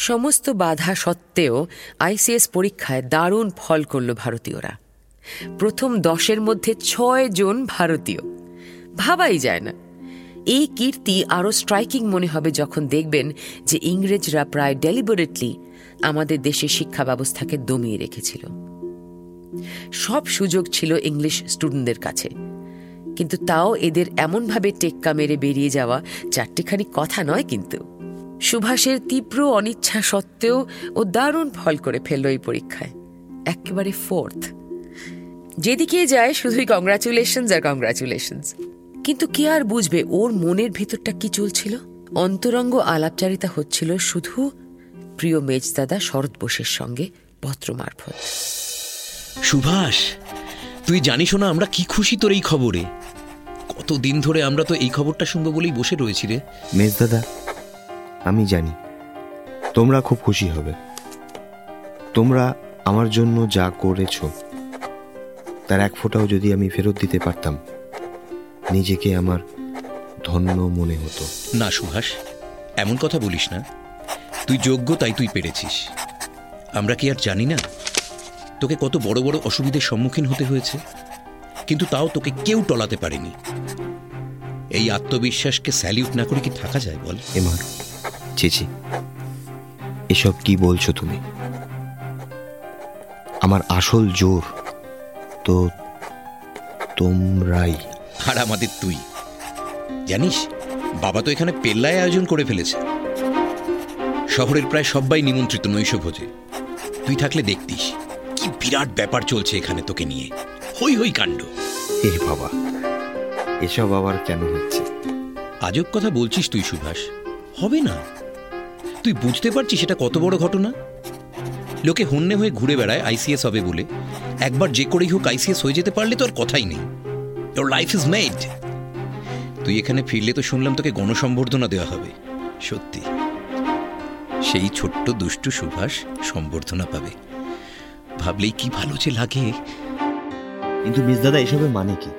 সমস্ত বাধা সত্ত্বেও আইসিএস পরীক্ষায় দারুণ ফল করল ভারতীয়রা। প্রথম দশের মধ্যে ছয় জন ভারতীয়। ভাবাই যায় না। এই কীর্তি আরও স্ট্রাইকিং মনে হবে যখন দেখবেন যে ইংরেজরা প্রায় ডেলিবারেটলি আমাদের দেশের শিক্ষা ব্যবস্থাকে দমিয়ে রেখেছিল। সব সুযোগ ছিল ইংলিশ স্টুডেন্টদের কাছে। কিন্তু তাও এদের এমনভাবে টেক্কা মেরে বেরিয়ে যাওয়া চারটিখানি কথা নয় কিন্তু। সুভাষের তীব্র অনিচ্ছা সত্ত্বেও ও দারুণ ফল করে ফেলল এই পরীক্ষায়। একেবারে ফোর্থ। যেদিকে যায় শুধুই কংগ্রাচুলেশনস আর কংগ্রাচুলেশনস কিন্তু কে আর বুঝবে ওর মনের ভিতরটা কি চলছিল? অন্তরঙ্গ আলাপচারিতা হচ্ছিল শুধু প্রিয় মেজদাদা শরৎ বোসের সঙ্গে পত্র মারফত। সুভাষ তুই জানিস না আমরা কি খুশি তোর এই খবরে? কতদিন ধরে আমরা তো এই খবরটা শুনব বলেই বসে রয়েছি রে। মেজদাদা আমি জানি। তোমরা খুব খুশি হবে। তোমরা আমার জন্য যা করেছ তার এক ফোঁটাও যদি আমি ফেরত দিতে পারতাম নিজেকে আমার ধন্য মনে হতো। না সুভাষ এমন কথা বলিস না। তুই যোগ্য তাই তুই পেরেছিস। আমরা কি আর জানি না? তোকে কত বড় বড় অসুবিধার সম্মুখীন হতে হয়েছে কিন্তু তাও তোকে কেউ টলাতে পারেনি। এই আত্মবিশ্বাসকে স্যালিউট না করে কি থাকা যায় বল? এমার চেচি। এসব কি বলছো তুমি? আমার আসল জোর তো তোমরাই। আর আমাদের তুই। জানিস বাবা তো এখানে পেল্লায় আয়োজন করে ফেলেছে। শহরের প্রায় সবাই নিমন্ত্রিত নৈশ ভোজে তুই থাকলে দেখতিস কি বিরাট ব্যাপার চলছে এখানে তোকে নিয়ে। হই হই কাণ্ড। এ বাবা এসব আবার কেন হচ্ছে? আজব কথা বলছিস তুই সুভাষ। হবে না। তুই বুঝতে পারছিস সেটা কত বড় ঘটনা? লোকে হন্যে হয়ে ঘুরে বেড়ায় আইসিএস হবে বলে। একবার যে করেই হোক আইসিএস হয়ে যেতে পারলে তো আর কথাই নেই। তোর লাইফ ইজ মেড তুই এখানে ফিরলে তো শুনলাম তোকে গণসম্বর্ধনা দেওয়া হবে। সত্যি। সেই ছোট্ট দুষ্টু সুভাষ সম্বর্ধনা পাবে। ভাবলেই কি ভালো যে লাগে। কিন্তু মিসদাদা এসবের মানে কি?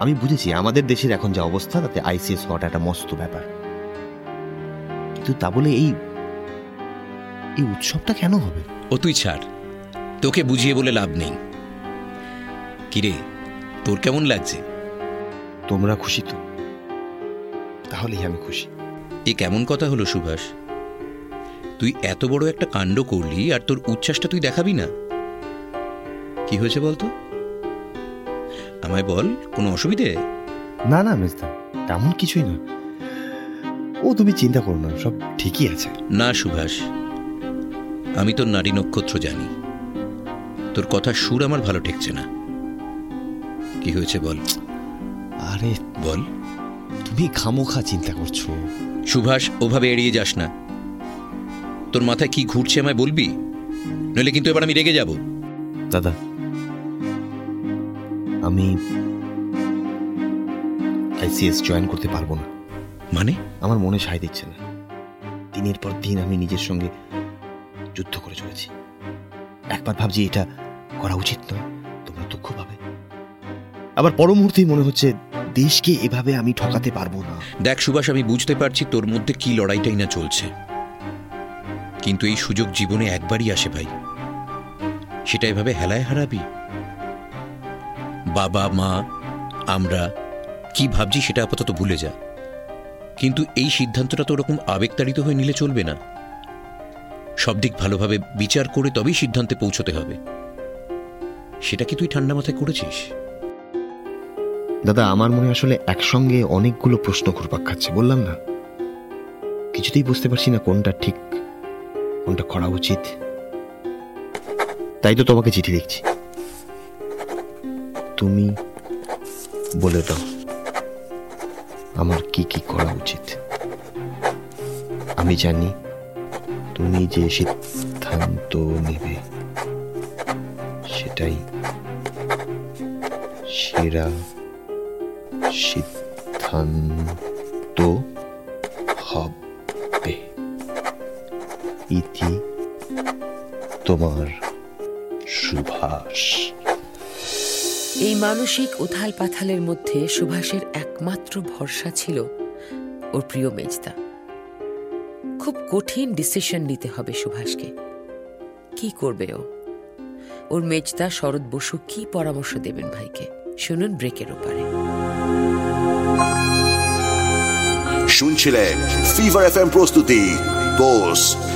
আমি বুঝেছি, আমাদের দেশের এখন যা অবস্থা, তাতে আইসিএস হওয়াটা একটা মস্ত ব্যাপার। কিন্তু তা বলে এই এই উৎসবটা কেন হবে? ও তুই ছাড়। তোকে বুঝিয়ে বলে লাভ নেই। কিরে তোর কেমন লাগছে? তোমরা খুশি তো? তাহলেই আমি খুশি। এ কেমন কথা হলো সুভাষ? তুই এত বড় একটা কাণ্ড করলি আর তোর উচ্ছ্বাসটা তুই দেখাবি না। কি হয়েছে বলতো? আমায় বল কোনো অসুবিধে? না না মেজদা তেমন কিছুই না ও তুমি চিন্তা করো না সব ঠিকই আছে। না সুভাষ। আমি তোর নারী নক্ষত্র জানি। তোর কথা সুর আমার ভালো ঠেকছে না। কি হয়েছে বল? আরে বল। তুমি খামোখা চিন্তা করছ। সুভাষ ওভাবে এড়িয়ে যাস না। তোর মাথায় কি ঘুরছে আমায় বলবি? নইলে কিন্তু এবার আমি রেগে যাব। দাদা আমি আইসিএস জয়েন করতে পারব না। মানে? আমার মনে সায় দিচ্ছে না। দিনের পর দিন আমি নিজের সঙ্গে যুদ্ধ করে চলেছি। একবার ভাবছি এটা করা উচিত নয় তোমরা দুঃখ পাবে। আবার পর মুহূর্তেই মনে হচ্ছে দেশকে এভাবে আমি ঠকাতে পারব না। দেখ সুভাষ আমি বুঝতে পারছি তোর মধ্যে কি লড়াইটাই না চলছে। কিন্তু এই সুযোগ জীবনে একবারই আসে ভাই। সেটা এভাবে হেলায় হারাবি? বাবা মা আমরা কি ভাবছি সেটা আপাতত ভুলে যা। কিন্তু এই সিদ্ধান্তটা তো ওরকম আবেগতাড়িত হয়ে নিলে চলবে না। সব দিক ভালোভাবে বিচার করে তবেই সিদ্ধান্তে পৌঁছতে হবে। সেটা কি তুই ঠান্ডা মাথায় করেছিস? দাদা, আমার মনে আসলে একসঙ্গে অনেকগুলো প্রশ্ন ঘুরপাক খাচ্ছে, বললাম না? কিছুতেই বুঝতে পারছি না কোনটা ঠিক, কোনটা করা উচিত। তাই তো তোমাকে চিঠি লিখছি। তুমি বলে দাও। আমার কি কি করা উচিত? আমি জানি তুমি যে সিদ্ধান্ত নেবে সেটাই সেরা সিদ্ধান্ত হবে। ইতি তোমার সুভাষ। এই মানসিক উথাল পাথালের মধ্যে সুভাষের একমাত্র ভরসা ছিল ওর প্রিয় মেজদা। খুব কঠিন ডিসিশন নিতে হবে সুভাষকে। কি করবে ও? ওর মেজদা শরৎ বসু কি পরামর্শ দেবেন ভাইকে? শুনুন ব্রেকের ওপারে। শুনছিলেন ফিভার এফ প্রস্তুতি বোস